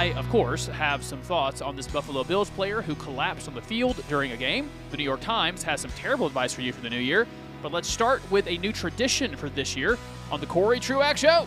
I, of course, have some thoughts on this Buffalo Bills player who collapsed on the field during a game. The New York Times has some terrible advice for you for the new year. But let's start with a new tradition for this year on the Cory Truax Show.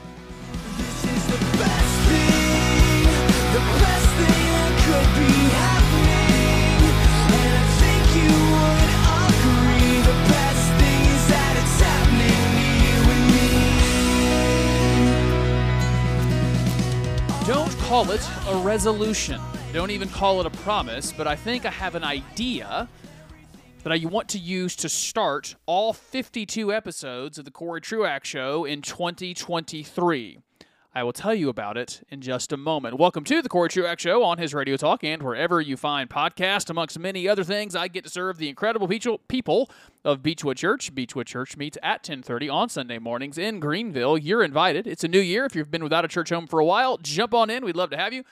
Call it a resolution. Don't even call it a promise, but I think I have an idea that I want to use to start all 52 episodes of the Cory Truax Show in 2023. I will tell you about it in just a moment. Welcome to the Cory Truax Show on his Radio Talk and wherever you find podcasts. Amongst many other things, I get to serve the incredible people of Beechwood Church. Beechwood Church meets at 10:30 on Sunday mornings in Greenville. You're invited. It's a new year. If you've been without a church home for a while, jump on in. We'd love to have you.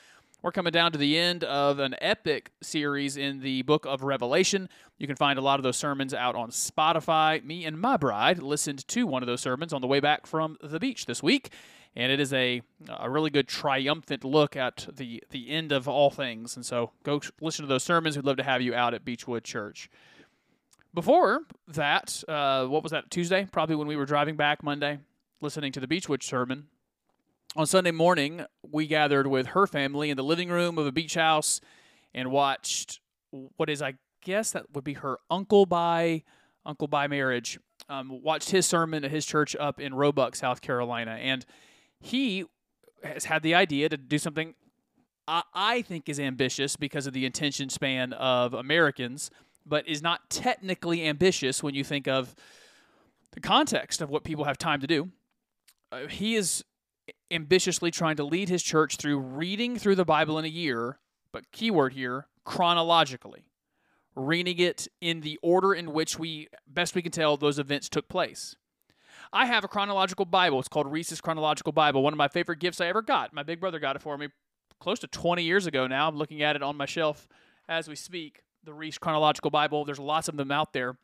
We're coming down to the end of an epic series in the book of Revelation. You can find a lot of those sermons out on Spotify. Me and my bride listened to one of those sermons on the way back from the beach this week, and it is a a really good triumphant look at the the end of all things. And so go listen to those sermons. We'd love to have you out at Beechwood Church. Before that, uh, what was that Tuesday? Probably when we were driving back Monday, listening to the Beechwood sermon on Sunday morning, we gathered with her family in the living room of a beach house and watched what is, I guess, that would be her uncle by uncle by marriage. Um, watched his sermon at his church up in Roebuck, South Carolina, and he has had the idea to do something I, I think is ambitious because of the attention span of Americans, but is not technically ambitious when you think of the context of what people have time to do. Uh, he is ambitiously trying to lead his church through reading through the Bible in a year, but keyword here, chronologically. Reading it in the order in which we, best we can tell, those events took place. I have a chronological Bible. It's called Reese's Chronological Bible. One of my favorite gifts I ever got. My big brother got it for me close to 20 years ago now. I'm looking at it on my shelf as we speak. The Reese Chronological Bible. There's lots of them out there.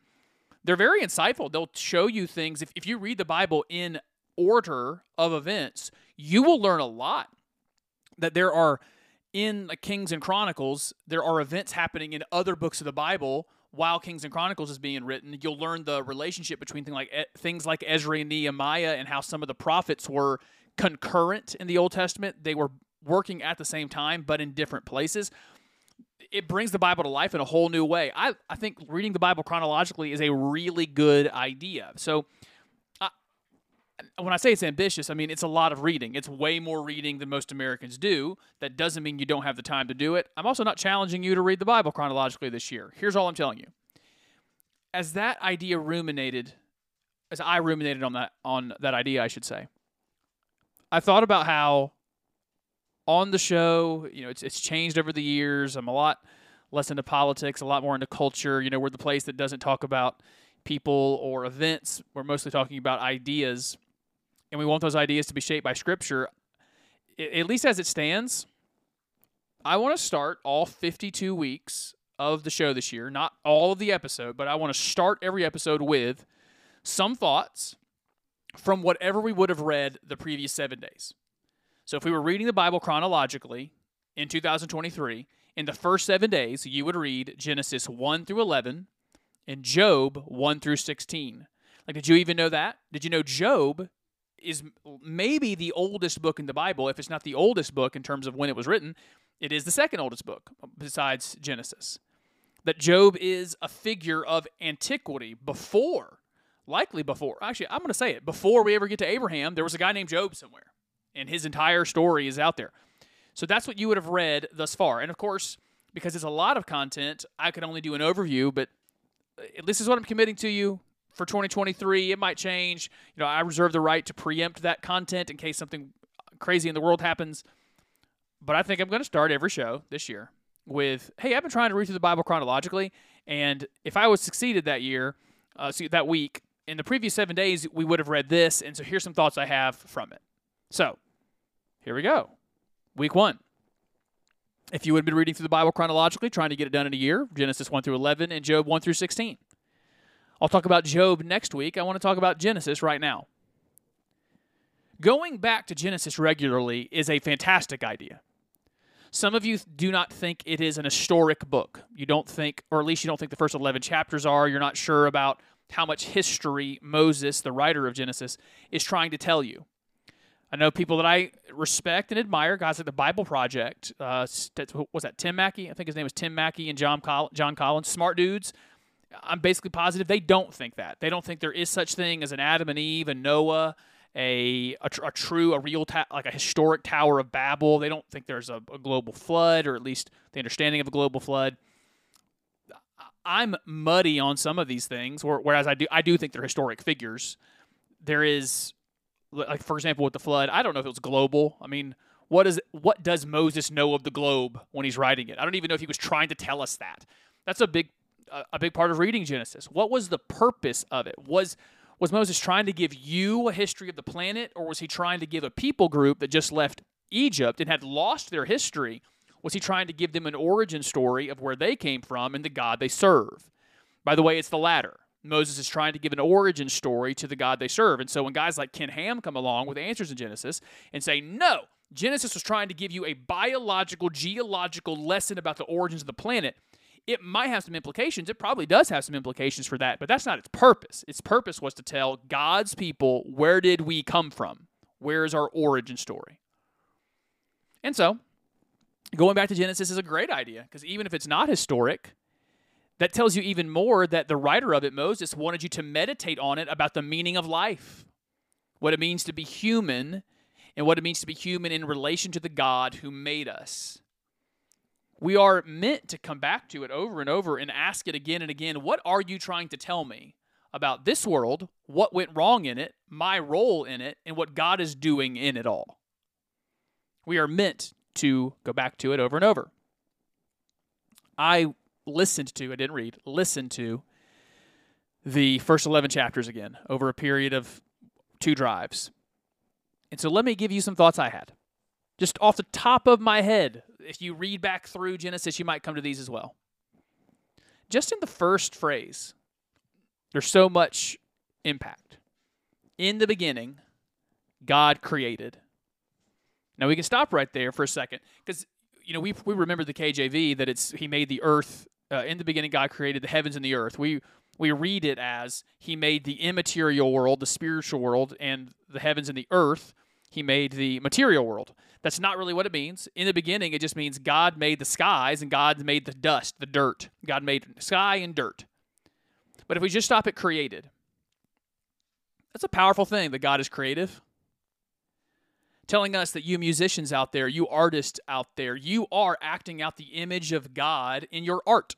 They're very insightful. They'll show you things. If, if you read the Bible in order of events, you will learn a lot. That there are in Kings and Chronicles, there are events happening in other books of the Bible while Kings and Chronicles is being written. You'll learn the relationship between things like things like Ezra and Nehemiah and how some of the prophets were concurrent in the Old Testament. They were working at the same time, but in different places. It brings the Bible to life in a whole new way. I, I think reading the Bible chronologically is a really good idea. So when I say it's ambitious, I mean it's a lot of reading. It's way more reading than most Americans do. That doesn't mean you don't have the time to do it. I'm also not challenging you to read the Bible chronologically this year. Here's all I'm telling you. As that idea ruminated, as I ruminated on that on that idea, I should say, I thought about how on the show, you know, it's it's changed over the years. I'm a lot less into politics, a lot more into culture. You know, we're the place that doesn't talk about people or events. We're mostly talking about ideas and we want those ideas to be shaped by Scripture, at least as it stands, I want to start all 52 weeks of the show this year, not all of the episode, but I want to start every episode with some thoughts from whatever we would have read the previous seven days. So if we were reading the Bible chronologically in 2023, in the first seven days, you would read Genesis 1 through 11 and Job 1 through 16. Like, did you even know that? Did you know Job is maybe the oldest book in the Bible. If it's not the oldest book in terms of when it was written, it is the second oldest book besides Genesis. That Job is a figure of antiquity before, likely before, actually, I'm going to say it, before we ever get to Abraham, there was a guy named Job somewhere, and his entire story is out there. So that's what you would have read thus far. And of course, because it's a lot of content, I could only do an overview, but uh, this is what I'm committing to you for 2023. It might change. You know, I reserve the right to preempt that content in case something crazy in the world happens. But I think I'm going to start every show this year with, "Hey, I've been trying to read through the Bible chronologically, and if I was succeeded that year, uh, so that week, in the previous seven days, we would have read this, and so here's some thoughts I have from it. So, here we go. Week one. If you had been reading through the Bible chronologically, trying to get it done in a year, Genesis 1 through 11 and Job 1 through 16. I'll talk about Job next week. I want to talk about Genesis right now. Going back to Genesis regularly is a fantastic idea. Some of you do not think it is an historic book. You don't think, or at least you don't think the first 11 chapters are. You're not sure about how much history Moses, the writer of Genesis, is trying to tell you. I know people that I respect and admire, guys like the Bible Project. Uh, was that Tim Mackie? I think his name was Tim Mackie and John Col- Jon Collins. Smart dudes. I'm basically positive they don't think that. They don't think there is such thing as an Adam and Eve, a Noah, a a, tr- a true, a real, ta- like a historic Tower of Babel. They don't think there's a, a global flood, or at least the understanding of a global flood. I'm muddy on some of these things, whereas I do I do think they're historic figures. There is, like for example, with the flood, I don't know if it was global. I mean, what is what does Moses know of the globe when he's writing it? I don't even know if he was trying to tell us that. That's a big a, big part of reading Genesis. What was the purpose of it? Was was Moses trying to give you a history of the planet, or was he trying to give a people group that just left Egypt and had lost their history? Was he trying to give them an origin story of where they came from and the God they serve? By the way, it's the latter. Moses is trying to give an origin story to the God they serve. And so when guys like Ken Ham come along with answers in Genesis and say, no, Genesis was trying to give you a biological, geological lesson about the origins of the planet, it might have some implications. It probably does have some implications for that, but that's not its purpose. Its purpose was to tell God's people, where did we come from? Where is our origin story? And so, going back to Genesis is a great idea because even if it's not historic, that tells you even more that the writer of it, Moses, wanted you to meditate on it about the meaning of life, what it means to be human, and what it means to be human in relation to the God who made us. We are meant to come back to it over and over and ask it again and again what are you trying to tell me about this world, what went wrong in it, my role in it, and what God is doing in it all? We are meant to go back to it over and over. I listened to, I didn't read, listened to the first 11 chapters again over a period of two drives. And so let me give you some thoughts I had. Just off the top of my head, if you read back through Genesis, you might come to these as well. Just in the first phrase, there's so much impact. In the beginning, God created. Now we can stop right there for a second because you know we we remember the KJV that it's He made the earth. Uh, in the beginning, God created the heavens and the earth. We we read it as He made the immaterial world, the spiritual world, and the heavens and the earth. He made the material world. That's not really what it means. In the beginning, it just means God made the skies and God made the dust, the dirt. God made sky and dirt. But if we just stop at created, that's a powerful thing that God is creative. Telling us that you musicians out there, you artists out there, you are acting out the image of God in your art.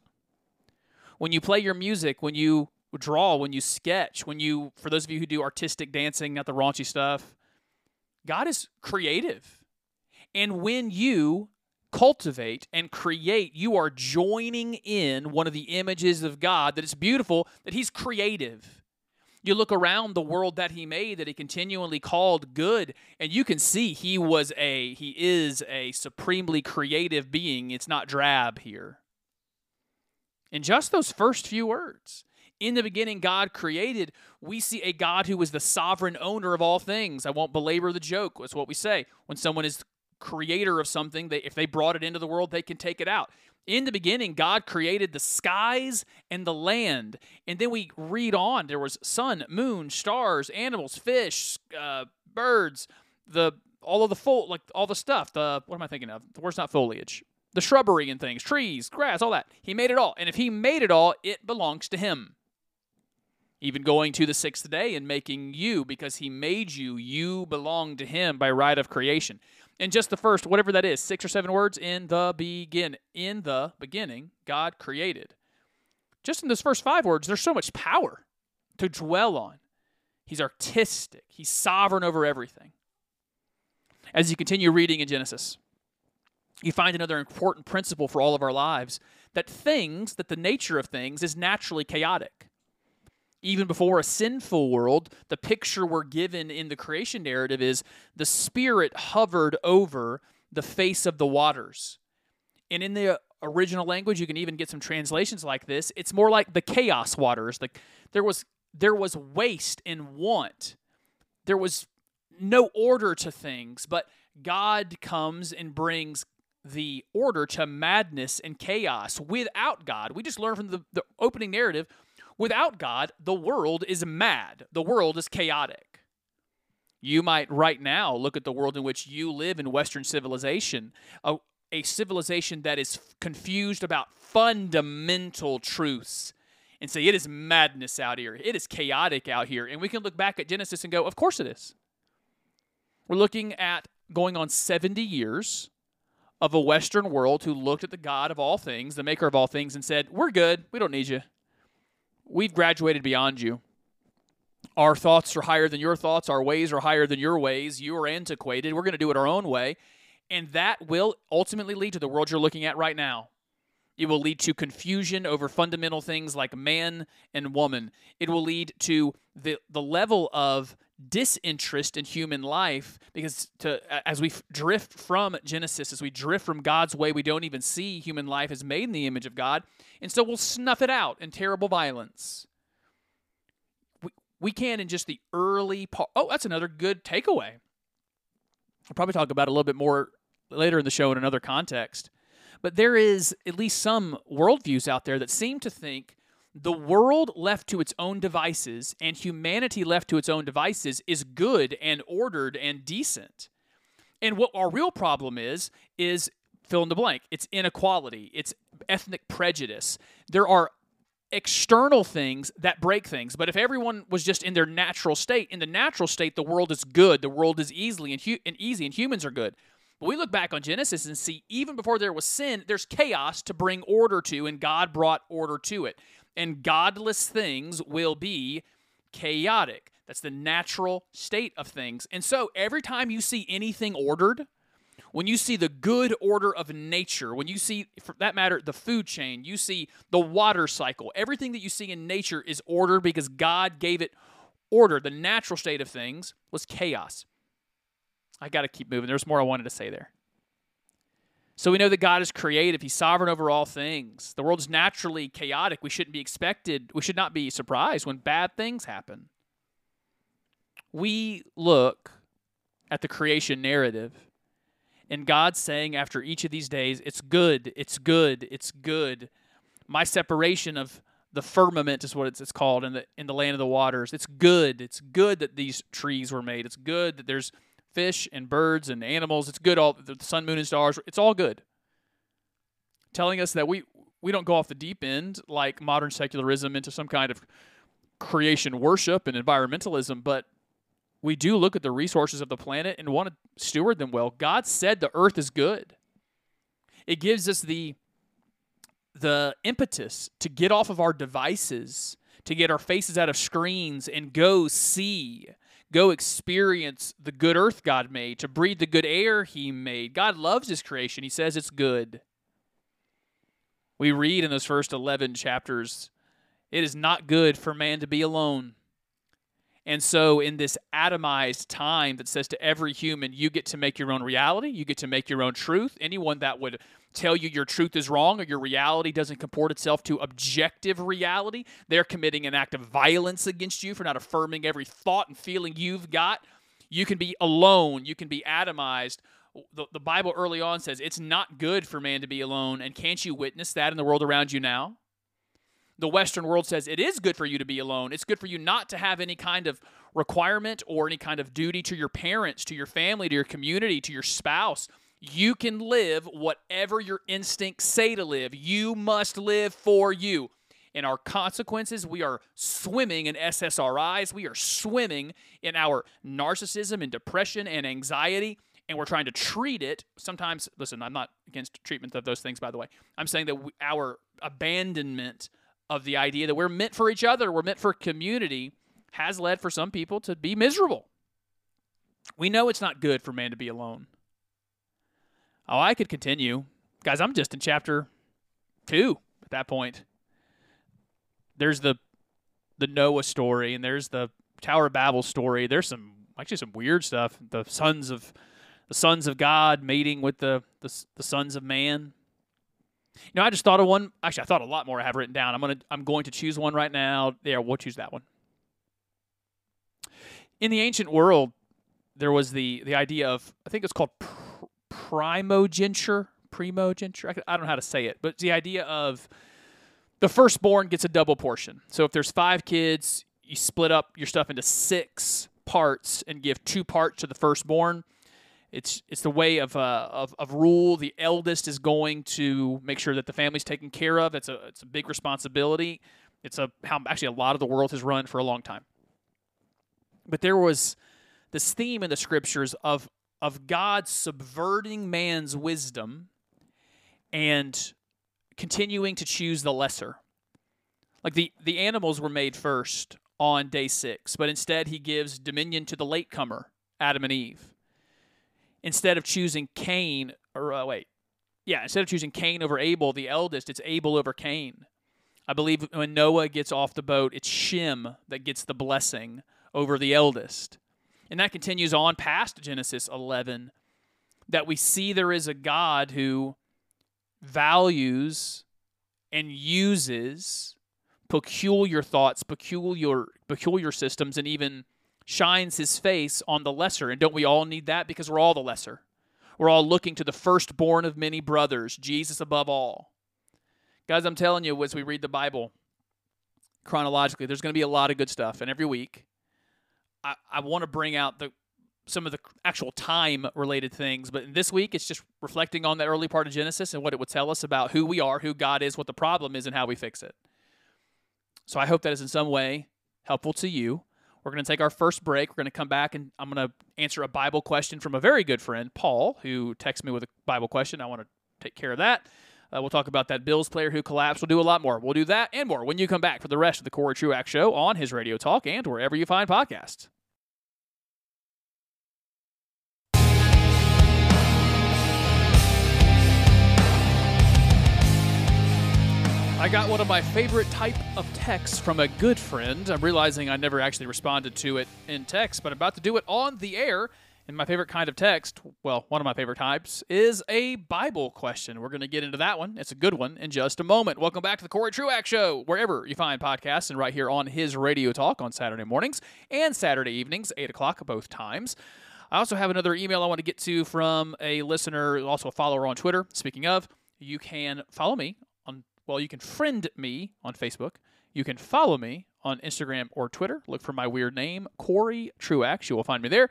When you play your music, when you draw, when you sketch, when you, for those of you who do artistic dancing, not the raunchy stuff, God is creative. And when you cultivate and create, you are joining in one of the images of God that is beautiful, that He's creative. You look around the world that He made, that He continually called good, and you can see He was a, He is a supremely creative being. It's not drab here. In just those first few words, in the beginning, God created, we see a God who is the sovereign owner of all things. I won't belabor the joke. That's what we say. When someone is creator of something, they, if they brought it into the world, they can take it out. In the beginning, God created the skies and the land. And then we read on there was sun, moon, stars, animals, fish, uh, birds, the all of the fo- like all the stuff. The what am I thinking of? The word's not foliage. The shrubbery and things, trees, grass, all that. He made it all. And if he made it all, it belongs to him even going to the sixth day and making you because he made you you belong to him by right of creation and just the first whatever that is six or seven words in the begin in the beginning god created. Just in those first five words there's so much power to dwell on. He's artistic. He's sovereign over everything. As you continue reading in genesis you find another important principle for all of our lives that things that the nature of things is naturally chaotic even before a sinful world, the picture we're given in the creation narrative is the Spirit hovered over the face of the waters. And in the original language, you can even get some translations like this. It's more like the chaos waters. Like there was there was waste and want. There was no order to things, but God comes and brings the order to madness and chaos without God. We just learned from the, the opening narrative without God, the world is mad, the world is chaotic. You might right now look at the world in which you live in Western civilization, a, a civilization that is confused about fundamental truths, and say it is madness out here. It is chaotic out here. And we can look back at Genesis and go, of course it is. We're looking at going on 70 years of a Western world who looked at the God of all things, the maker of all things, and said, We're good. We don't need you. We've graduated beyond you. Our thoughts are higher than your thoughts. Our ways are higher than your ways. You are antiquated. We're going to do it our own way. And that will ultimately lead to the world you're looking at right now. It will lead to confusion over fundamental things like man and woman. It will lead to the, the level of disinterest in human life because to as we drift from Genesis, as we drift from God's way, we don't even see human life as made in the image of God, and so we'll snuff it out in terrible violence. We, we can in just the early part. Oh, that's another good takeaway. I'll probably talk about a little bit more later in the show in another context. But there is at least some worldviews out there that seem to think the world left to its own devices and humanity left to its own devices is good and ordered and decent. And what our real problem is, is fill in the blank. It's inequality, it's ethnic prejudice. There are external things that break things. But if everyone was just in their natural state, in the natural state, the world is good. The world is easily and, hu- and easy, and humans are good. But we look back on Genesis and see even before there was sin, there's chaos to bring order to, and God brought order to it. And godless things will be chaotic. That's the natural state of things. And so every time you see anything ordered, when you see the good order of nature, when you see, for that matter, the food chain, you see the water cycle, everything that you see in nature is ordered because God gave it order. The natural state of things was chaos. I got to keep moving. There's more I wanted to say there. So we know that God is creative. He's sovereign over all things. The world is naturally chaotic. We shouldn't be expected, we should not be surprised when bad things happen. We look at the creation narrative and God saying after each of these days, it's good, it's good, it's good. My separation of the firmament is what it's, it's called in the in the land of the waters. It's good. It's good that these trees were made. It's good that there's fish and birds and animals. It's good all the sun, moon, and stars. It's all good. Telling us that we we don't go off the deep end like modern secularism into some kind of creation worship and environmentalism, but we do look at the resources of the planet and want to steward them well. God said the earth is good. It gives us the the impetus to get off of our devices, to get our faces out of screens and go see, go experience the good earth God made, to breathe the good air He made. God loves His creation. He says it's good. We read in those first 11 chapters, it is not good for man to be alone. And so, in this atomized time that says to every human, you get to make your own reality, you get to make your own truth. Anyone that would tell you your truth is wrong or your reality doesn't comport itself to objective reality, they're committing an act of violence against you for not affirming every thought and feeling you've got. You can be alone, you can be atomized. The, the Bible early on says it's not good for man to be alone. And can't you witness that in the world around you now? the Western world says it is good for you to be alone. It's good for you not to have any kind of requirement or any kind of duty to your parents, to your family, to your community, to your spouse. You can live whatever your instincts say to live. You must live for you. In our consequences, we are swimming in SSRIs. We are swimming in our narcissism and depression and anxiety and we're trying to treat it sometimes listen i'm not against treatment of those things by the way i'm saying that we, our abandonment of the idea that we're meant for each other, we're meant for community, has led for some people to be miserable. We know it's not good for man to be alone. Oh, I could continue. Guys, I'm just in chapter two at that point. There's the the Noah story and there's the Tower of Babel story. There's some actually some weird stuff. The sons of the sons of God mating with the the, the sons of man. You know, I just thought of one. Actually, I thought a lot more. I have written down. I'm gonna. I'm going to choose one right now. There, we'll choose that one. In the ancient world, there was the the idea of I think it's called primogeniture. primogeniture. I don't know how to say it, but the idea of the firstborn gets a double portion. So if there's five kids, you split up your stuff into six parts and give two parts to the firstborn. It's it's the way of, uh, of of rule. The eldest is going to make sure that the family's taken care of. It's a it's a big responsibility. It's a how actually a lot of the world has run for a long time. But there was this theme in the scriptures of of God subverting man's wisdom and continuing to choose the lesser. Like the the animals were made first on day 6, but instead he gives dominion to the latecomer, Adam and Eve. Instead of choosing Cain or uh, wait. Yeah, instead of choosing Cain over Abel, the eldest, it's Abel over Cain. I believe when Noah gets off the boat, it's Shem that gets the blessing over the eldest. And that continues on past Genesis 11 that we see there is a God who values and uses peculiar thoughts, peculiar peculiar systems and even shines his face on the lesser. And don't we all need that because we're all the lesser. We're all looking to the firstborn of many brothers, Jesus above all. Guys, I'm telling you as we read the Bible chronologically, there's going to be a lot of good stuff and every week I, I want to bring out the some of the actual time related things, but this week it's just reflecting on the early part of Genesis and what it would tell us about who we are, who God is, what the problem is, and how we fix it. So I hope that is in some way helpful to you. We're going to take our first break. We're going to come back and I'm going to answer a Bible question from a very good friend, Paul, who texted me with a Bible question. I want to take care of that. Uh, we'll talk about that Bills player who collapsed. We'll do a lot more. We'll do that and more when you come back for the rest of the Cory Truax Show on his Radio Talk and wherever you find podcasts. I got one of my favorite type of texts from a good friend. I'm realizing I never actually responded to it in text, but I'm about to do it on the air. And my favorite kind of text, well, one of my favorite types, is a Bible question. We're going to get into that one. It's a good one in just a moment. Welcome back to the Cory Truax Show, wherever you find podcasts, and right here on his Radio Talk on Saturday mornings and Saturday evenings, 8 o'clock both times. I also have another email I want to get to from a listener, also a follower on Twitter. Speaking of, you can follow me on, well, you can friend me on Facebook. You can follow me on Instagram or Twitter. Look for my weird name, Cory Truax. You will find me there.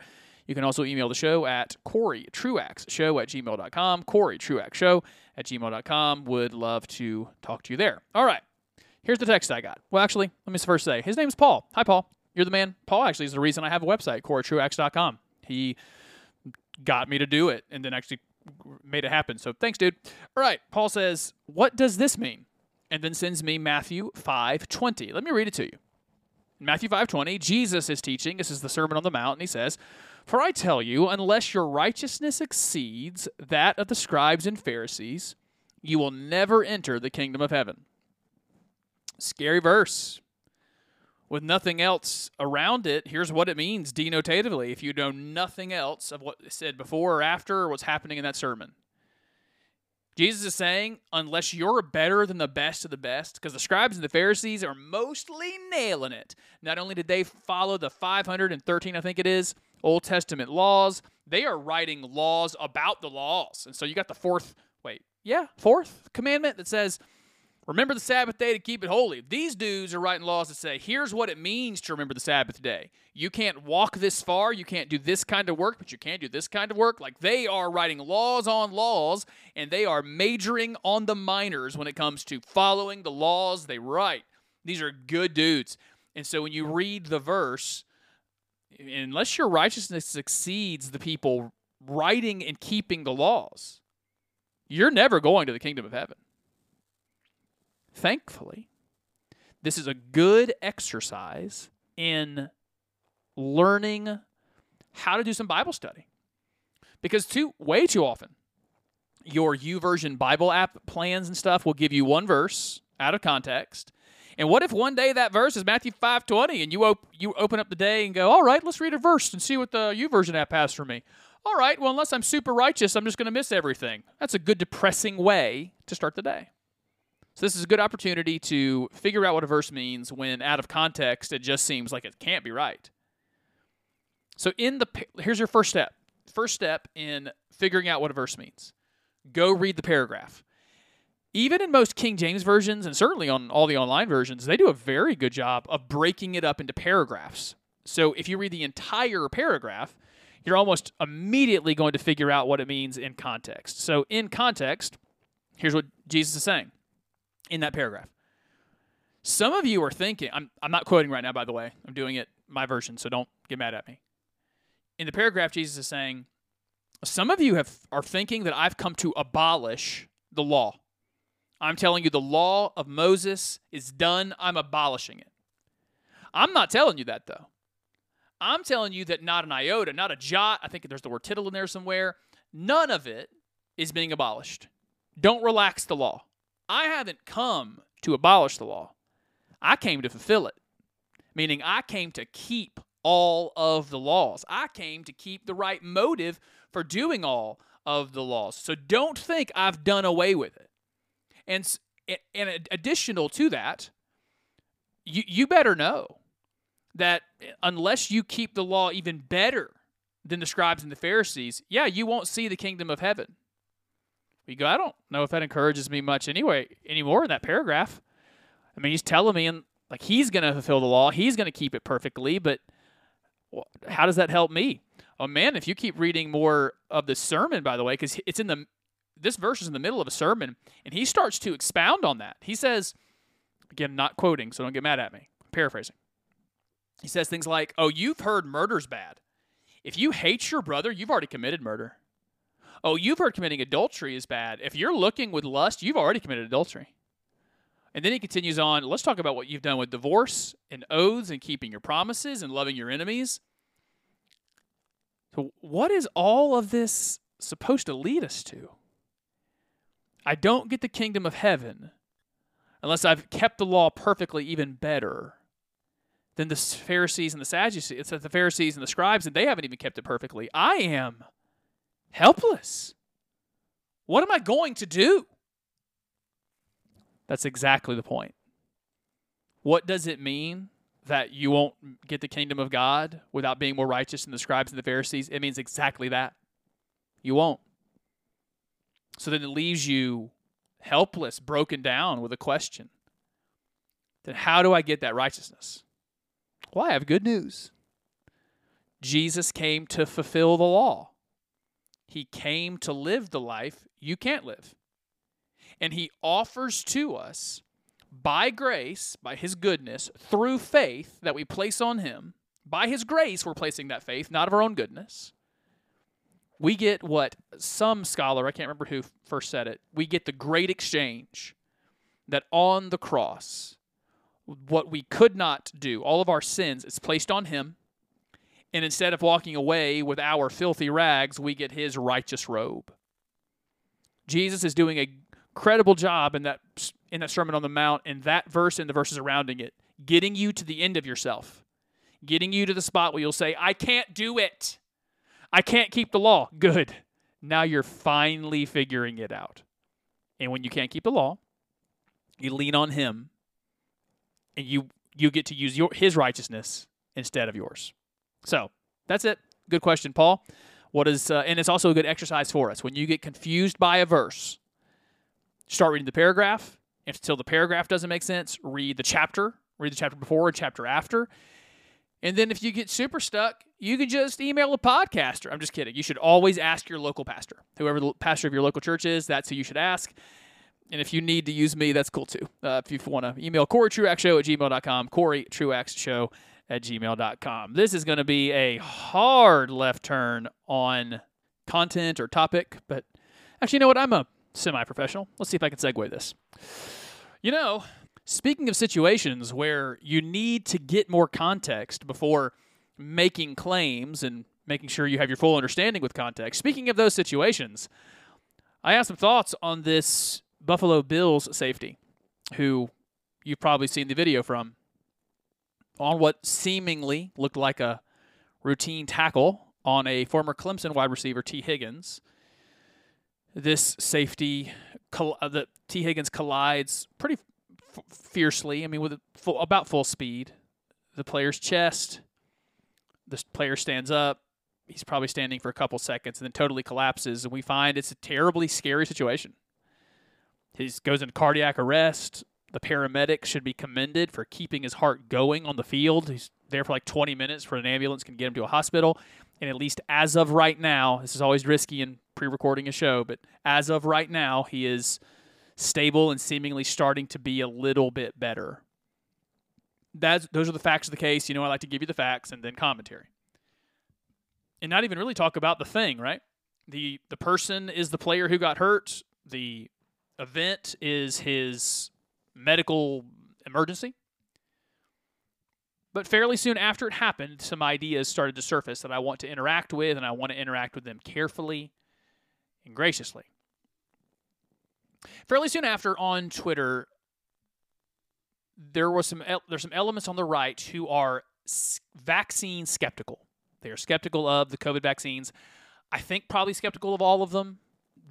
You can also email the show at Cory Truax Show at gmail.com. Cory Truax Show at gmail.com. Would love to talk to you there. All right. Here's the text I got. Well, actually, let me first say his name's Paul. Hi, Paul. You're the man. Paul actually is the reason I have a website, CoryTruax.com. He got me to do it and then actually made it happen. So thanks, dude. All right. Paul says, What does this mean? And then sends me Matthew 5:20. Let me read it to you. Matthew 5:20, Jesus is teaching. This is the Sermon on the Mount, and he says, "For I tell you, unless your righteousness exceeds that of the scribes and Pharisees, you will never enter the kingdom of heaven." Scary verse. With nothing else around it, here's what it means denotatively if you know nothing else of what is said before or after or what's happening in that sermon. Jesus is saying, unless you're better than the best of the best, because the scribes and the Pharisees are mostly nailing it. Not only did they follow the 513, I think it is, Old Testament laws, they are writing laws about the laws. And so you got the fourth, wait, yeah, fourth commandment that says, remember the Sabbath day to keep it holy. These dudes are writing laws that say, here's what it means to remember the Sabbath day. You can't walk this far, you can't do this kind of work, but you can do this kind of work. Like they are writing laws on laws, and they are majoring on the minors when it comes to following the laws they write. These are good dudes. And so when you read the verse, unless your righteousness exceeds the people writing and keeping the laws, you're never going to the kingdom of heaven. Thankfully, this is a good exercise in learning how to do some Bible study. Because too way too often, your YouVersion Bible app plans and stuff will give you one verse out of context. And what if one day that verse is Matthew 5:20 and you op- you open up the day and go, "All right, let's read a verse and see what the YouVersion app has for me." All right, well, unless I'm super righteous, I'm just going to miss everything. That's a good depressing way to start the day. So this is a good opportunity to figure out what a verse means when out of context it just seems like it can't be right. So in the here's your first step. First step in figuring out what a verse means. go read the paragraph. Even in most King James versions, and certainly on all the online versions, they do a very good job of breaking it up into paragraphs. So if you read the entire paragraph, you're almost immediately going to figure out what it means in context. So, in context, here's what Jesus is saying in that paragraph. Some of you are thinking, I'm, I'm not quoting right now, by the way, I'm doing it my version, so don't get mad at me. In the paragraph, Jesus is saying, Some of you have, are thinking that I've come to abolish the law. I'm telling you, the law of Moses is done, I'm abolishing it. I'm not telling you that, though. I'm telling you that not an iota, not a jot, I think there's the word tittle in there somewhere, none of it is being abolished. Don't relax the law. I haven't come to abolish the law. I came to fulfill it, meaning I came to keep all of the laws. I came to keep the right motive for doing all of the laws. So don't think I've done away with it. And, and additional to that, you, you better know that unless you keep the law even better than the scribes and the Pharisees, yeah, you won't see the kingdom of heaven. You go, I don't know if that encourages me much anyway anymore in that paragraph. I mean, he's telling me and like he's going to fulfill the law, he's going to keep it perfectly, but how does that help me? Oh man, if you keep reading more of the sermon, by the way, because it's in the this verse is in the middle of a sermon, and he starts to expound on that. He says, again, not quoting, so don't get mad at me. I'm paraphrasing. He says things like, "Oh, you've heard murder's bad. If you hate your brother, you've already committed murder. Oh, you've heard committing adultery is bad. If you're looking with lust, you've already committed adultery." And then he continues on, let's talk about what you've done with divorce and oaths and keeping your promises and loving your enemies. So, what is all of this supposed to lead us to? I don't get the kingdom of heaven unless I've kept the law perfectly, even better than the Pharisees and the Sadducees. It's that the Pharisees and the scribes, and they haven't even kept it perfectly. I am helpless. What am I going to do? That's exactly the point. What does it mean that you won't get the kingdom of God without being more righteous than the scribes and the Pharisees? It means exactly that. You won't. So then it leaves you helpless, broken down with a question. Then how do I get that righteousness? Well, I have good news. Jesus came to fulfill the law. He came to live the life you can't live. And he offers to us by grace, by his goodness, through faith that we place on him. By his grace, we're placing that faith, not of our own goodness. We get what some scholar, I can't remember who first said it, we get the great exchange that on the cross, what we could not do, all of our sins, is placed on him. And instead of walking away with our filthy rags, we get his righteous robe. Jesus is doing a credible job in that in that Sermon on the Mount and that verse and the verses surrounding it, getting you to the end of yourself, getting you to the spot where you'll say, "I can't do it. I can't keep the law." Good. Now you're finally figuring it out. And when you can't keep the law, you lean on him and you you get to use your his righteousness instead of yours. So, that's it. Good question, Paul. What is uh, and it's also a good exercise for us. When you get confused by a verse, start reading the paragraph. Until the paragraph doesn't make sense, read the chapter, read the chapter before and chapter after. And then if you get super stuck, you can just email a podcaster. I'm just kidding. You should always ask your local pastor. Whoever the pastor of your local church is, that's who you should ask. And if you need to use me, that's cool too. Uh, if you want to email Cory Truax Show at gmail.com, Cory Truax Show at gmail.com. This is going to be a hard left turn on content or topic, but actually, you know what? I'm a semi professional. Let's see if I can segue this. You know, speaking of situations where you need to get more context before making claims and making sure you have your full understanding with context, speaking of those situations, I have some thoughts on this Buffalo Bills safety, who you've probably seen the video from, on what seemingly looked like a routine tackle on a former Clemson wide receiver, Tee Higgins. This safety, uh, the Tee Higgins collides pretty f- fiercely. I mean, with full, about full speed. The player's chest. The player stands up. he's probably standing for a couple seconds and then totally collapses. And we find it's a terribly scary situation. He goes into cardiac arrest. The paramedics should be commended for keeping his heart going on the field. He's there for like 20 minutes for an ambulance can get him to a hospital. And at least as of right now, this is always risky in pre recording a show, but as of right now, he is stable and seemingly starting to be a little bit better. That's, those are the facts of the case. You know, I like to give you the facts and then commentary. And not even really talk about the thing, right? The the person is the player who got hurt. The event is his medical emergency. But fairly soon after it happened, some ideas started to surface that I want to interact with, and I want to interact with them carefully and graciously. Fairly soon after on Twitter, there was some there's some elements on the right who are vaccine skeptical. They are skeptical of the COVID vaccines. I think probably skeptical of all of them.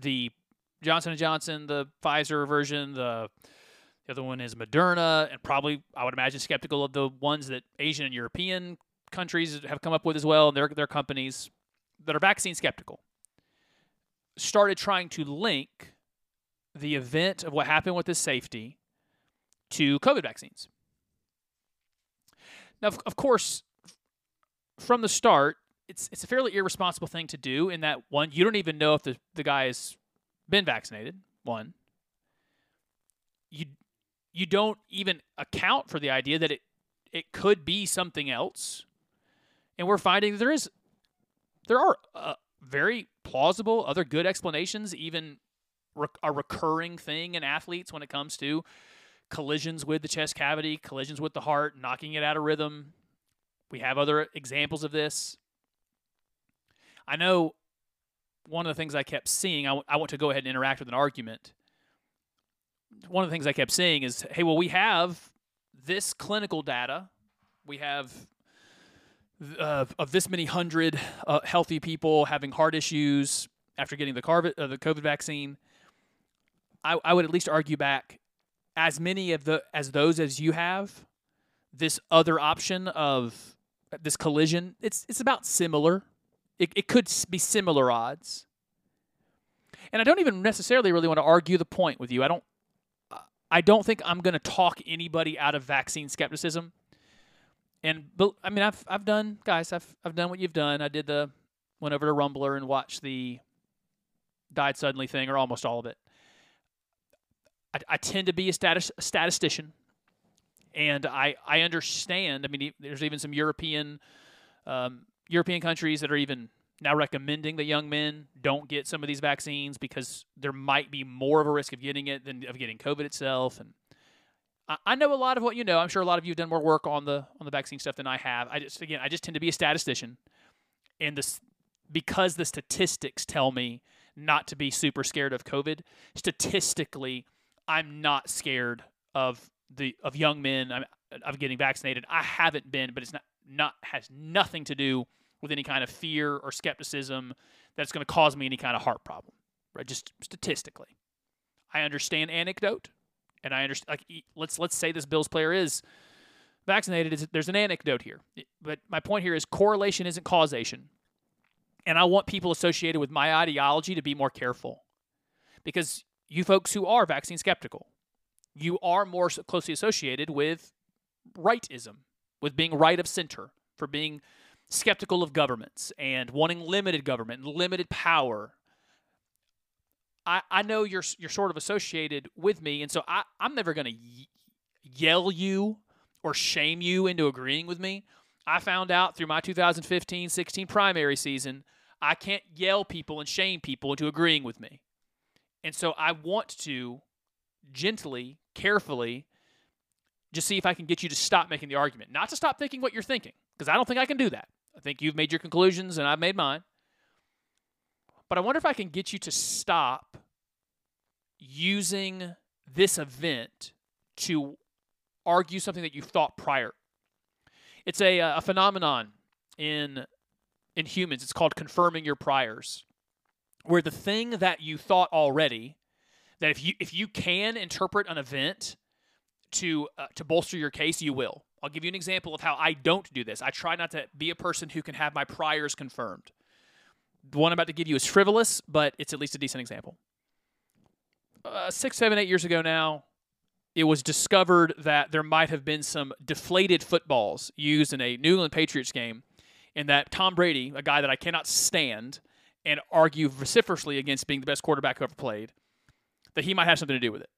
The Johnson and Johnson, the Pfizer version, the the other one is Moderna, and probably I would imagine skeptical of the ones that Asian and European countries have come up with as well, and their their companies that are vaccine skeptical started trying to link the event of what happened with this safety to COVID vaccines. Now, of course, from the start, it's it's a fairly irresponsible thing to do in that one, you don't even know if the, the guy has been vaccinated. One. You you don't even account for the idea that it it could be something else. And we're finding that there is there are uh, very plausible other good explanations even a recurring thing in athletes when it comes to collisions with the chest cavity, collisions with the heart, knocking it out of rhythm. We have other examples of this. I know one of the things I kept seeing, I, w- I want to go ahead and interact with an argument. One of the things I kept seeing is, hey, well, we have this clinical data. We have uh, of this many hundred uh, healthy people having heart issues after getting the, carv- uh, the COVID vaccine. I, I would at least argue back as many of the as those as you have. This other option of this collision, it's it's about similar. It, it could be similar odds. And I don't even necessarily really want to argue the point with you. I don't I don't think I'm going to talk anybody out of vaccine skepticism. And but I mean I've I've done guys, I've I've done what you've done. I did the went over to Rumble and watched the died suddenly thing or almost all of it. I, I tend to be a, status, a statistician, and I I understand. I mean, there's even some European um, European countries that are even now recommending that young men don't get some of these vaccines because there might be more of a risk of getting it than of getting COVID itself. And I, I know a lot of what you know. I'm sure a lot of you have done more work on the on the vaccine stuff than I have. I just again, I just tend to be a statistician, and this because the statistics tell me not to be super scared of COVID. Statistically, I'm not scared of the of young men of getting vaccinated. I haven't been, but it's not not has nothing to do with any kind of fear or skepticism that's going to cause me any kind of heart problem. Right? Just statistically, I understand anecdote, and I understand. Like, let's let's say this Bills player is vaccinated. There's an anecdote here, but my point here is correlation isn't causation, and I want people associated with my ideology to be more careful, because you folks who are vaccine skeptical, you are more closely associated with rightism, with being right of center, for being skeptical of governments and wanting limited government and limited power. I, I know you're you're sort of associated with me, and so I, I'm never going to yell you or shame you into agreeing with me. I found out through my 2015 16 primary season, I can't yell people and shame people into agreeing with me. And so I want to gently, carefully, just see if I can get you to stop making the argument. Not to stop thinking what you're thinking, because I don't think I can do that. I think you've made your conclusions and I've made mine. But I wonder if I can get you to stop using this event to argue something that you've thought prior. It's a, uh, a phenomenon in in humans. It's called confirming your priors where the thing that you thought already that if you if you can interpret an event to uh, to bolster your case, you will. I'll give you an example of how I don't do this. I try not to be a person who can have my priors confirmed. The one I'm about to give you is frivolous, but it's at least a decent example. Uh, six, seven, eight years ago now, it was discovered that there might have been some deflated footballs used in a New England Patriots game, and that Tom Brady, a guy that I cannot stand and argue vociferously against being the best quarterback who ever played, that he might have something to do with it.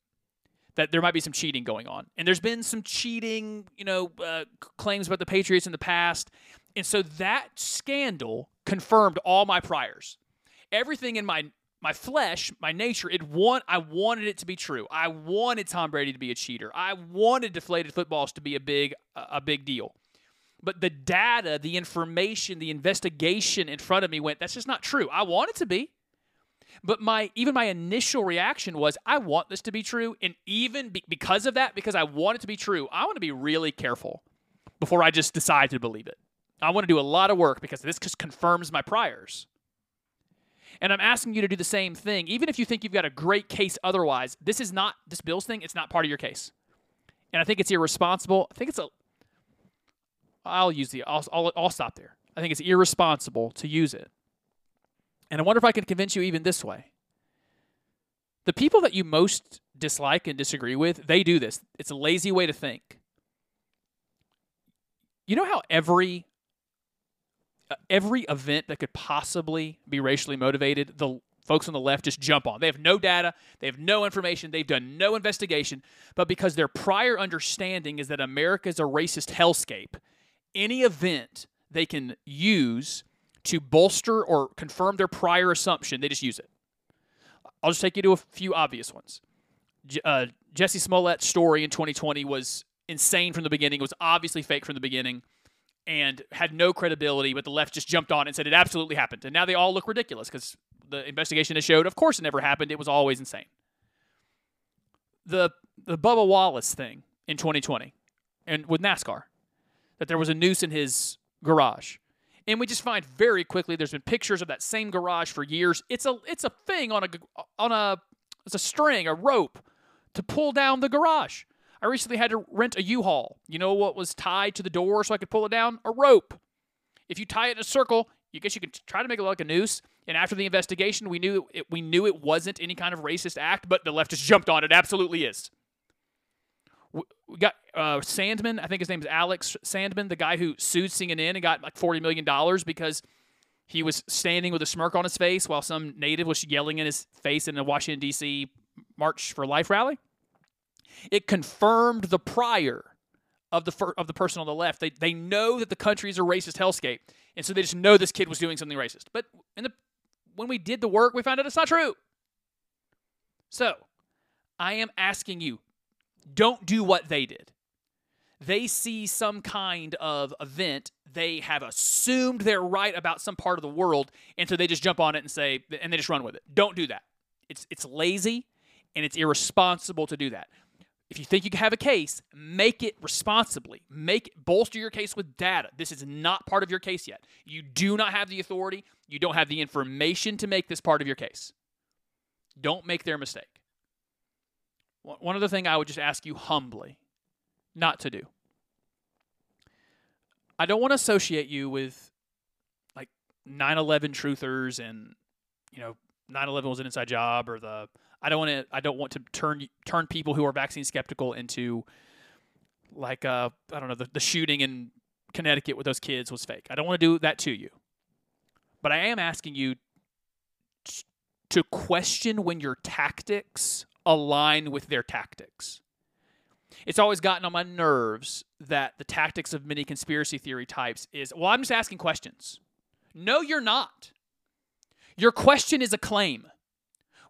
That there might be some cheating going on. And there's been some cheating, you know, uh, claims about the Patriots in the past. And so that scandal confirmed all my priors. Everything in my my flesh, my nature, it want I wanted it to be true. I wanted Tom Brady to be a cheater. I wanted deflated footballs to be a big a big deal. But the data, the information, the investigation in front of me went, that's just not true. I want it to be. But my even my initial reaction was, I want this to be true, and even be, because of that, because I want it to be true, I want to be really careful before I just decide to believe it. I want to do a lot of work because this just confirms my priors. And I'm asking you to do the same thing. Even if you think you've got a great case otherwise, this is not, this Bills thing, it's not part of your case. And I think it's irresponsible. I think it's a, I'll use the, I'll, I'll, I'll stop there. I think it's irresponsible to use it. And I wonder if I can convince you even this way. The people that you most dislike and disagree with, they do this. It's a lazy way to think. You know how every uh, every event that could possibly be racially motivated, the folks on the left just jump on. They have no data, they have no information, they've done no investigation, but because their prior understanding is that America is a racist hellscape, any event they can use to bolster or confirm their prior assumption, they just use it. I'll just take you to a few obvious ones. Uh, Jussie Smollett's story in 2020 was insane from the beginning. It was obviously fake from the beginning and had no credibility, but the left just jumped on it and said it absolutely happened. And now they all look ridiculous because the investigation has showed, of course, it never happened. It was always insane. The the Bubba Wallace thing in 2020, and with NASCAR, that there was a noose in his garage, and we just find very quickly there's been pictures of that same garage for years. It's a it's a thing on a on a it's a string, a rope to pull down the garage. I recently had to rent a U-Haul. You know what was tied to the door so I could pull it down? A rope. If you tie it in a circle, you guess you could try to make it look like a noose. And after the investigation, we knew it, we knew it wasn't any kind of racist act, but the left just jumped on it. Absolutely is. We got uh, Sandmann. I think his name is Alex Sandmann, the guy who sued CNN and got like forty million dollars because he was standing with a smirk on his face while some native was yelling in his face in a Washington D.C. March for Life rally. It confirmed the prior of the fir- of the person on the left. They they know that the country is a racist hellscape, and so they just know this kid was doing something racist. But in the when we did the work, we found out it's not true. So, I am asking you, don't do what they did. They see some kind of event, they have assumed they're right about some part of the world, and so they just jump on it and say, and they just run with it. Don't do that. It's it's lazy and it's irresponsible to do that. If you think you have a case, make it responsibly. Make bolster your case with data. This is not part of your case yet. You do not have the authority. You don't have the information to make this part of your case. Don't make their mistake. One other thing I would just ask you humbly not to do. I don't want to associate you with like 9/11 truthers and you know 9/11 was an inside job or the I don't want to. I don't want to turn turn people who are vaccine skeptical into like uh I don't know the, the shooting in Connecticut with those kids was fake. I don't want to do that to you. But I am asking you to question when your tactics align with their tactics. It's always gotten on my nerves that the tactics of many conspiracy theory types is, well, I'm just asking questions. No, you're not. Your question is a claim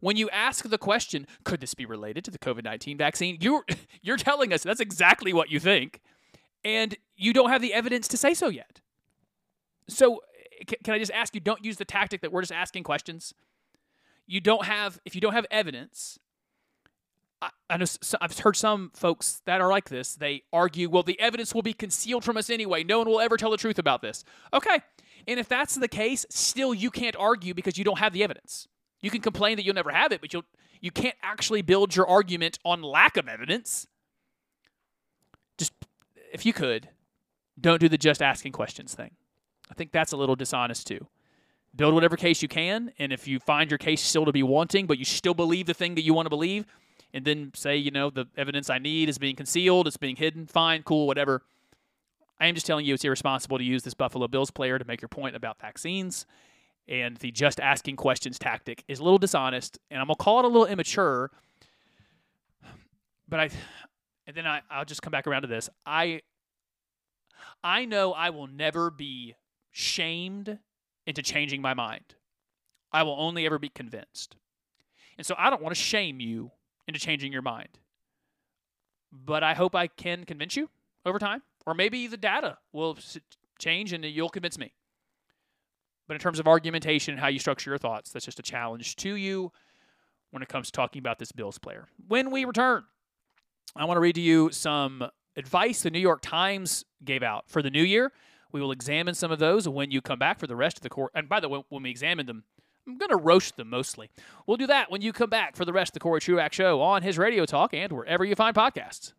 when you ask the question, could this be related to the COVID 19 vaccine? You're, you're telling us that's exactly what you think, and you don't have the evidence to say so yet. So, can I just ask you, don't use the tactic that we're just asking questions? You don't have, if you don't have evidence, I, I know I've heard some folks that are like this. They argue, well, the evidence will be concealed from us anyway. No one will ever tell the truth about this. Okay. And if that's the case, still you can't argue because you don't have the evidence. You can complain that you'll never have it, but you'll you can't actually build your argument on lack of evidence. Just if you could, don't do the just asking questions thing. I think that's a little dishonest too. build whatever case you can, and if you find your case still to be wanting, but you still believe the thing that you want to believe, and then say, you know, the evidence I need is being concealed, it's being hidden, fine, cool, whatever. I am just telling you it's irresponsible to use this Buffalo Bills player to make your point about vaccines. And the just asking questions tactic is a little dishonest, and I'm gonna call it a little immature. But I, and then I, I'll just come back around to this. I, I know I will never be shamed into changing my mind. I will only ever be convinced. And so I don't want to shame you into changing your mind. But I hope I can convince you over time. Or maybe the data will change and you'll convince me. But in terms of argumentation and how you structure your thoughts, that's just a challenge to you when it comes to talking about this Bills player. When we return, I want to read to you some advice the New York Times gave out for the new year. We will examine some of those when you come back for the rest of the court. And by the way, when we examine them, I'm going to roast them mostly. We'll do that when you come back for the rest of the Cory Truax Show on his Radio Talk and wherever you find podcasts.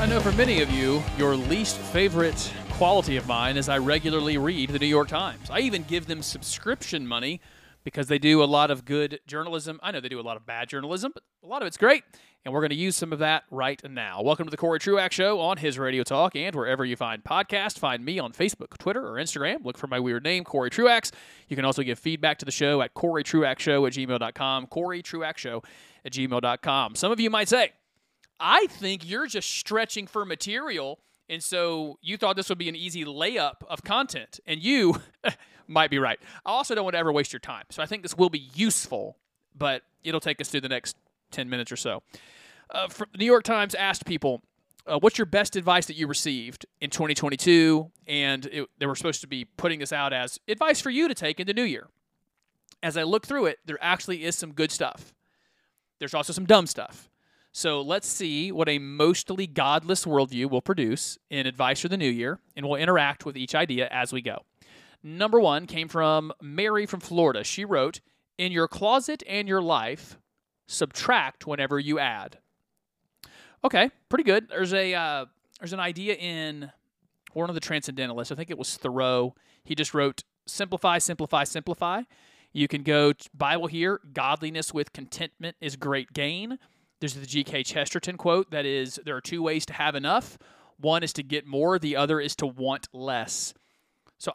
I know for many of you, your least favorite quality of mine is I regularly read the New York Times. I even give them subscription money because they do a lot of good journalism. I know they do a lot of bad journalism, but a lot of it's great. And we're going to use some of that right now. Welcome to the Cory Truax Show on his Radio Talk and wherever you find podcasts. Find me on Facebook, Twitter, or Instagram. Look for my weird name, Cory Truax. You can also give feedback to the show at CoryTruaxShow at gmail.com. CoryTruaxShow at gmail.com. Some of you might say, I think you're just stretching for material. And so you thought this would be an easy layup of content. And you might be right. I also don't want to ever waste your time. So I think this will be useful, but it'll take us through the next 10 minutes or so. Uh, the New York Times asked people, uh, what's your best advice that you received in 2022? And it, they were supposed to be putting this out as advice for you to take into New Year. As I look through it, there actually is some good stuff. There's also some dumb stuff. So let's see what a mostly godless worldview will produce in advice for the new year, and we'll interact with each idea as we go. Number one came from Mary from Florida. She wrote, In your closet and your life, subtract whenever you add. Okay, pretty good. There's a uh, there's an idea in one of the transcendentalists. I think it was Thoreau. He just wrote simplify, simplify, simplify. You can go Bible here. Godliness with contentment is great gain. There's the G.K. Chesterton quote that is, there are two ways to have enough. One is to get more, the other is to want less. So,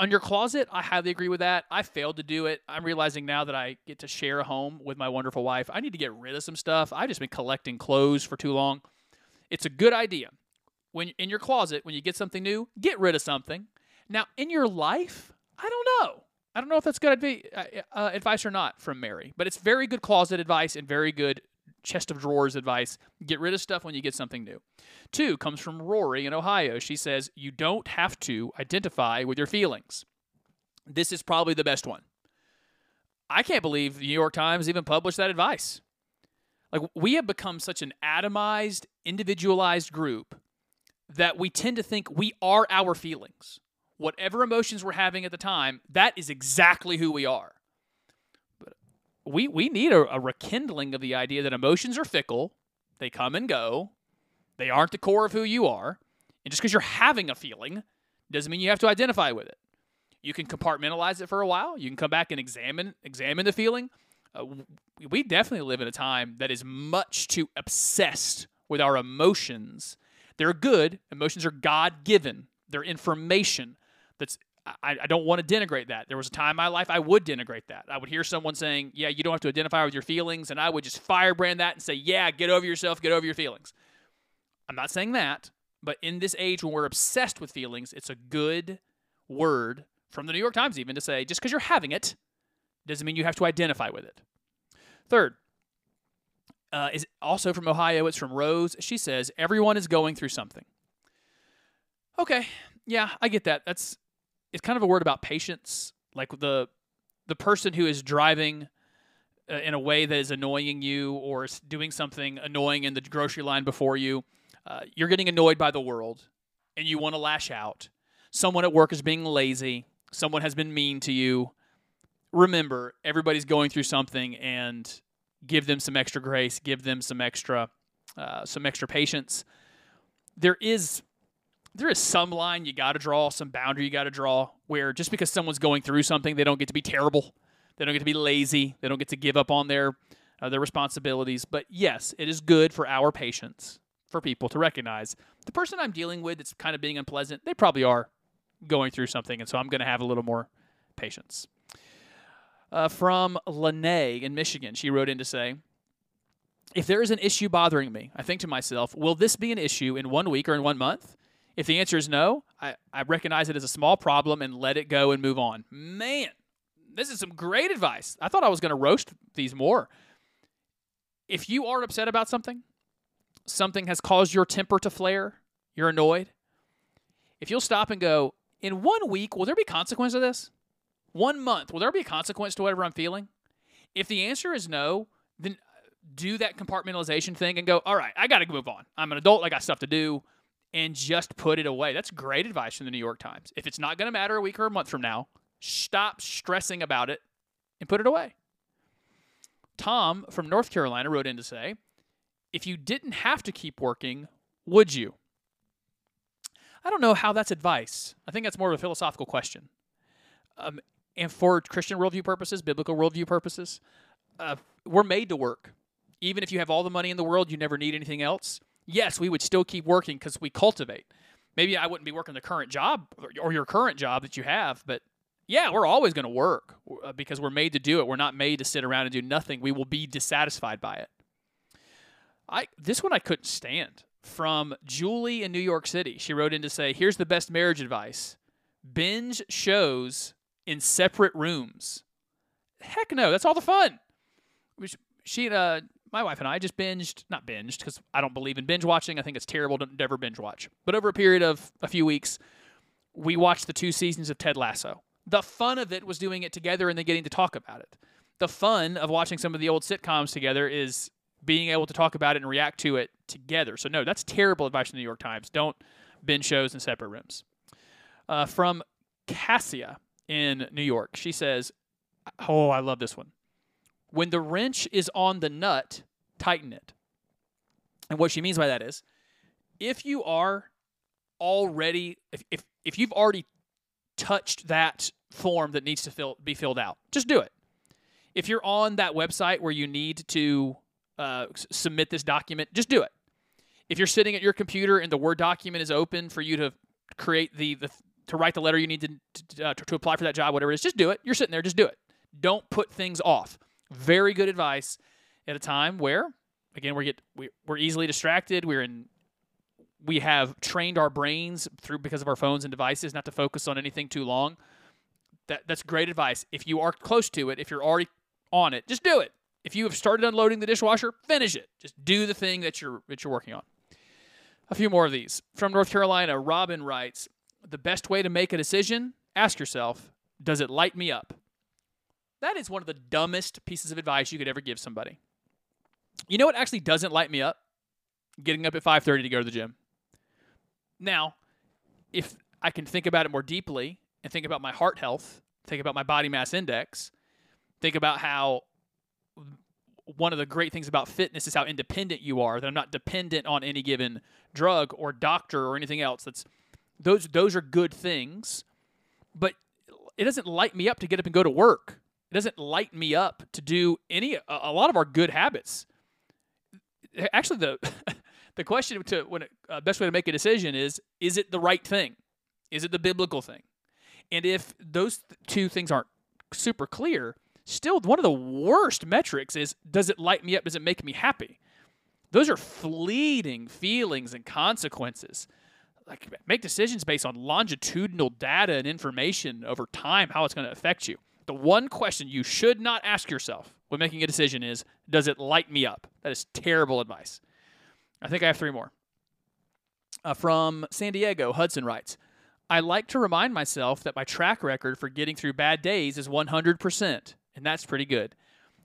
on your closet, I highly agree with that. I failed to do it. I'm realizing now that I get to share a home with my wonderful wife. I need to get rid of some stuff. I've just been collecting clothes for too long. It's a good idea. When in your closet, when you get something new, get rid of something. Now, in your life, I don't know. I don't know if that's good uh, uh, advice or not from Mary, but it's very good closet advice and very good chest of drawers advice. Get rid of stuff when you get something new. Two comes from Rory in Ohio. She says, You don't have to identify with your feelings. This is probably the best one. I can't believe the New York Times even published that advice. Like, we have become such an atomized, individualized group that we tend to think we are our feelings. Whatever emotions we're having at the time, that is exactly who we are we we need a, a, rekindling of the idea that emotions are fickle, they come and go, they aren't the core of who you are, and just because you're having a feeling doesn't mean you have to identify with it. You can compartmentalize it for a while. You can come back and examine examine the feeling. Uh, we definitely live in a time that is much too obsessed with our emotions. They're good. Emotions are God given. They're information that's I, I, don't want to denigrate that. There was a time in my life I would denigrate that. I would hear someone saying, Yeah, you don't have to identify with your feelings. And I would just firebrand that and say, Yeah, get over yourself, get over your feelings. I'm not saying that, but in this age when we're obsessed with feelings, it's a good word from the New York Times even to say, just because you're having it doesn't mean you have to identify with it. Third, uh, is also from Ohio. It's from Rose. She says, Everyone is going through something. Okay, yeah, I get that. That's it's kind of a word about patience. Like the the person who is driving uh, in a way that is annoying you or is doing something annoying in the grocery line before you, uh, you're getting annoyed by the world and you want to lash out. Someone at work is being lazy. Someone has been mean to you. Remember, everybody's going through something and give them some extra grace, give them some extra uh, some extra patience. There is there is some line you got to draw, some boundary you got to draw, where just because someone's going through something, they don't get to be terrible, they don't get to be lazy, they don't get to give up on their uh, their responsibilities. But yes, it is good for our patience for people to recognize the person I'm dealing with that's kind of being unpleasant. They probably are going through something, and so I'm going to have a little more patience. Uh, from Lene in Michigan, she wrote in to say, if there is an issue bothering me, I think to myself, will this be an issue in one week or in one month? If the answer is no, I, I recognize it as a small problem and let it go and move on. Man, this is some great advice. I thought I was going to roast these more. If you are upset about something, something has caused your temper to flare, you're annoyed. If you'll stop and go, in one week, will there be consequence to this? One month, will there be a consequence to whatever I'm feeling? If the answer is no, then do that compartmentalization thing and go, all right, I got to move on. I'm an adult. I got stuff to do. And just put it away. That's great advice from the New York Times. If it's not going to matter a week or a month from now, stop stressing about it and put it away. Tom from North Carolina wrote in to say, if you didn't have to keep working, would you? I don't know how that's advice. I think that's more of a philosophical question. Um, and for Christian worldview purposes, biblical worldview purposes, uh, we're made to work. Even if you have all the money in the world, you never need anything else. Yes, we would still keep working because we cultivate. Maybe I wouldn't be working the current job or your current job that you have, but yeah, we're always going to work uh, because we're made to do it. We're not made to sit around and do nothing. We will be dissatisfied by it. I this one I couldn't stand. From Julie in New York City, she wrote in to say, "Here's the best marriage advice: binge shows in separate rooms." Heck no, that's all the fun. She, uh, my wife and I just binged, not binged because I don't believe in binge watching. I think it's terrible to never binge watch. But over a period of a few weeks, we watched the two seasons of Ted Lasso. The fun of it was doing it together and then getting to talk about it. The fun of watching some of the old sitcoms together is being able to talk about it and react to it together. So, no, that's terrible advice from the New York Times. Don't binge shows in separate rooms. Uh, from Cassia in New York, she says, Oh, I love this one. When the wrench is on the nut, tighten it. And what she means by that is if you are already, if, if, if you've already touched that form that needs to fill, be filled out, just do it. If you're on that website where you need to uh, s- submit this document, just do it. If you're sitting at your computer and the Word document is open for you to create the, the to write the letter you need to to, uh, to to apply for that job, whatever it is, just do it. You're sitting there, just do it. Don't put things off. Very good advice at a time where, again, we get we, we're easily distracted. We're in we have trained our brains through because of our phones and devices not to focus on anything too long. That that's great advice. If you are close to it, if you're already on it, just do it. If you have started unloading the dishwasher, finish it. Just do the thing that you're that you're working on. A few more of these. From North Carolina, Robin writes, "The best way to make a decision, ask yourself, does it light me up?" That is one of the dumbest pieces of advice you could ever give somebody. You know what actually doesn't light me up? Getting up at 5:30 to go to the gym. Now, if I can think about it more deeply and think about my heart health, think about my body mass index, think about how one of the great things about fitness is how independent you are. That I'm not dependent on any given drug or doctor or anything else. That's those those are good things, but it doesn't light me up to get up and go to work. It doesn't light me up to do any a, lot of our good habits. Actually, the the question to when uh, best way to make a decision is is it the right thing? Is it the biblical thing? And if those th- two things aren't super clear, still one of the worst metrics is does it light me up? Does it make me happy? Those are fleeting feelings and consequences. Like make decisions based on longitudinal data and information over time, how it's going to affect you. The one question you should not ask yourself when making a decision is, does it light me up? That is terrible advice. I think I have three more. Uh, from San Diego, Hudson writes, I like to remind myself that my track record for getting through bad days is 100%, and that's pretty good.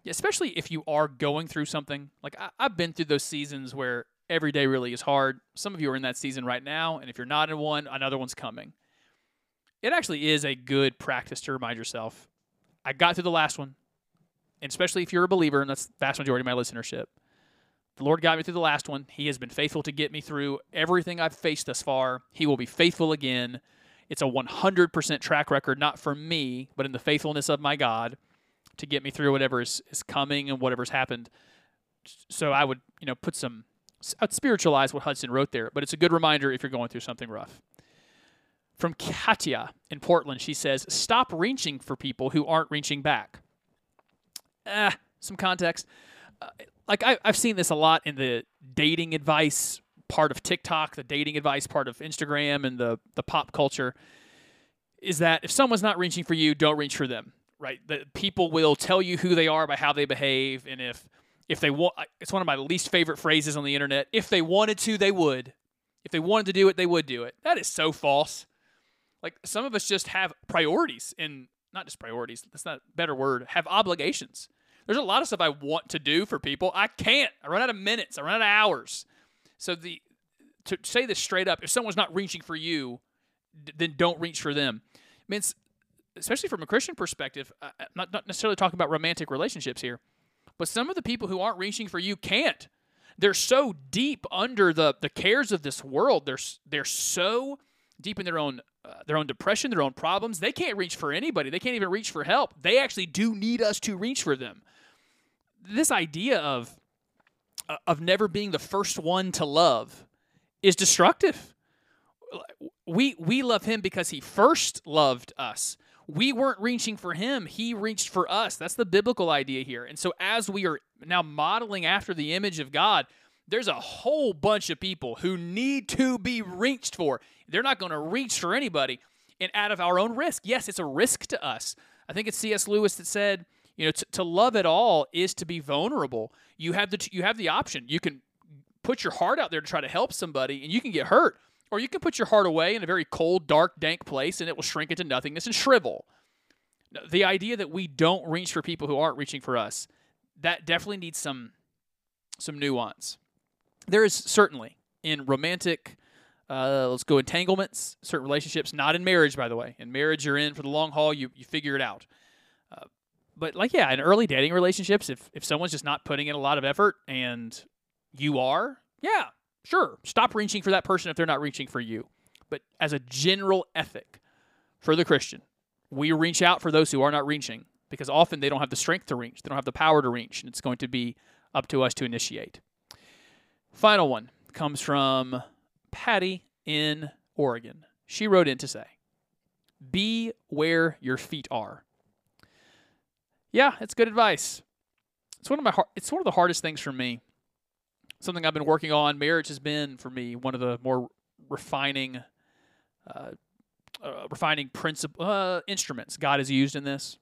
Especially if you are going through something. Like, I, I've been through those seasons where every day really is hard. Some of you are in that season right now, and if you're not in one, another one's coming. It actually is a good practice to remind yourself I got through the last one, and especially if you're a believer, and that's the vast majority of my listenership. The Lord got me through the last one. He has been faithful to get me through everything I've faced thus far. He will be faithful again. It's a 100% track record, not for me, but in the faithfulness of my God to get me through whatever is, is coming and whatever's happened. So I would, you know, put some, I'd spiritualize what Hudson wrote there, but it's a good reminder if you're going through something rough. From Katya in Portland, she says, Stop reaching for people who aren't reaching back. Ah, some context. Uh, like I, I've seen this a lot in the dating advice part of TikTok, the dating advice part of Instagram, and the the pop culture. Is that if someone's not reaching for you, don't reach for them, right? The people will tell you who they are by how they behave, and if if they want, it's one of my least favorite phrases on the internet. If they wanted to, they would. If they wanted to do it, they would do it. That is so false. Like some of us just have priorities and not just priorities. That's not a better word. Have obligations. There's a lot of stuff I want to do for people. I can't. I run out of minutes. I run out of hours. So the to say this straight up, if someone's not reaching for you, d- then don't reach for them. I especially from a Christian perspective. uh, I'm not, not necessarily talking about romantic relationships here, but some of the people who aren't reaching for you can't. They're so deep under the the cares of this world. They're they're so deep in their own uh, their own depression, their own problems. They can't reach for anybody. They can't even reach for help. They actually do need us to reach for them. This idea of uh, of never being the first one to love is destructive. We we love him because he first loved us. We weren't reaching for him, he reached for us. That's the biblical idea here. And so as we are now modeling after the image of God, there's a whole bunch of people who need to be reached for. They're not going to reach for anybody and out of our own risk. Yes, it's a risk to us. I think it's C.S. Lewis that said, you know, to, to love at all is to be vulnerable. You have the you have the option. You can put your heart out there to try to help somebody and you can get hurt. Or you can put your heart away in a very cold, dark, dank place and it will shrink into nothingness and shrivel. The idea that we don't reach for people who aren't reaching for us, that definitely needs some some nuance. There is certainly in romantic uh, let's go entanglements, certain relationships, not in marriage, by the way. In marriage, you're in for the long haul. You you figure it out. Uh, but like yeah, in early dating relationships, if if someone's just not putting in a lot of effort and you are, yeah, sure, stop reaching for that person if they're not reaching for you. But as a general ethic for the Christian, we reach out for those who are not reaching because often they don't have the strength to reach, they don't have the power to reach, and it's going to be up to us to initiate. Final one comes from Patty in Oregon. She wrote in to say, Be where your feet are. Yeah, it's good advice. It's one of my it's one of the hardest things for me. Something I've been working on. Marriage has been for me one of the more refining, uh, uh, refining principle uh, instruments God has used in this.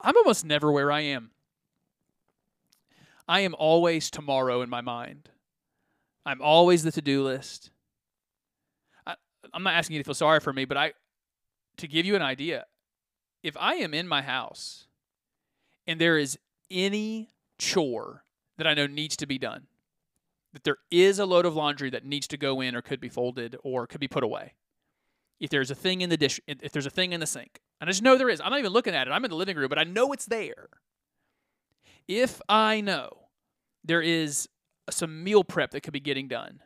I'm almost never where I am. I am always tomorrow in my mind. I'm always the to-do list. I, I'm not asking you to feel sorry for me, but I, to give you an idea, if I am in my house and there is any chore that I know needs to be done, that there is a load of laundry that needs to go in or could be folded or could be put away. If there's a thing in the dish, if there's a thing in the sink, and I just know there is, I'm not even looking at it. I'm in the living room, but I know it's there. If I know there is some meal prep that could be getting done,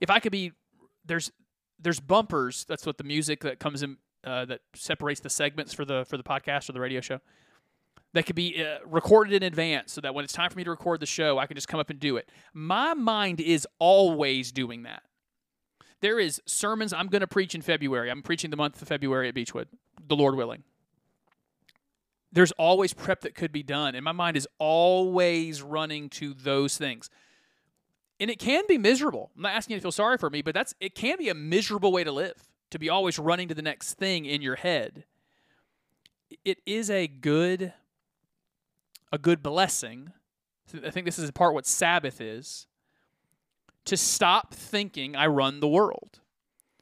if I could be, there's there's bumpers. That's what the music that comes in uh, that separates the segments for the for the podcast or the radio show that could be uh, recorded in advance so that when it's time for me to record the show, I can just come up and do it. My mind is always doing that. There is sermons I'm going to preach in February. I'm preaching the month of February at Beechwood, the Lord willing. There's always prep that could be done, and my mind is always running to those things. And it can be miserable. I'm not asking you to feel sorry for me, but that's it can be a miserable way to live, to be always running to the next thing in your head. It is a good a good blessing. I think this is part what Sabbath is to stop thinking I run the world.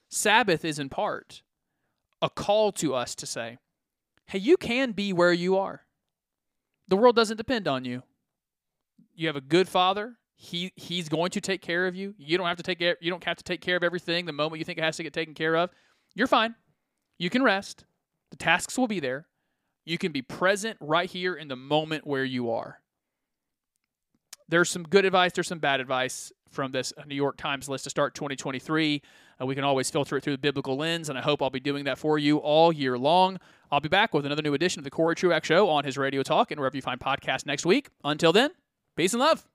Sabbath is in part a call to us to say, hey, you can be where you are. The world doesn't depend on you. You have a good father. He he's going to take care of you. You don't have to take you don't have to take care of everything the moment you think it has to get taken care of. You're fine. You can rest. The tasks will be there. You can be present right here in the moment where you are. there's some good advice, there's some bad advice from this New York Times list to start 2023. Uh, we can always filter it through the biblical lens, and I hope I'll be doing that for you all year long. I'll be back with another new edition of the Cory Truax Show on his Radio Talk and wherever you find podcasts next week. Until then, peace and love.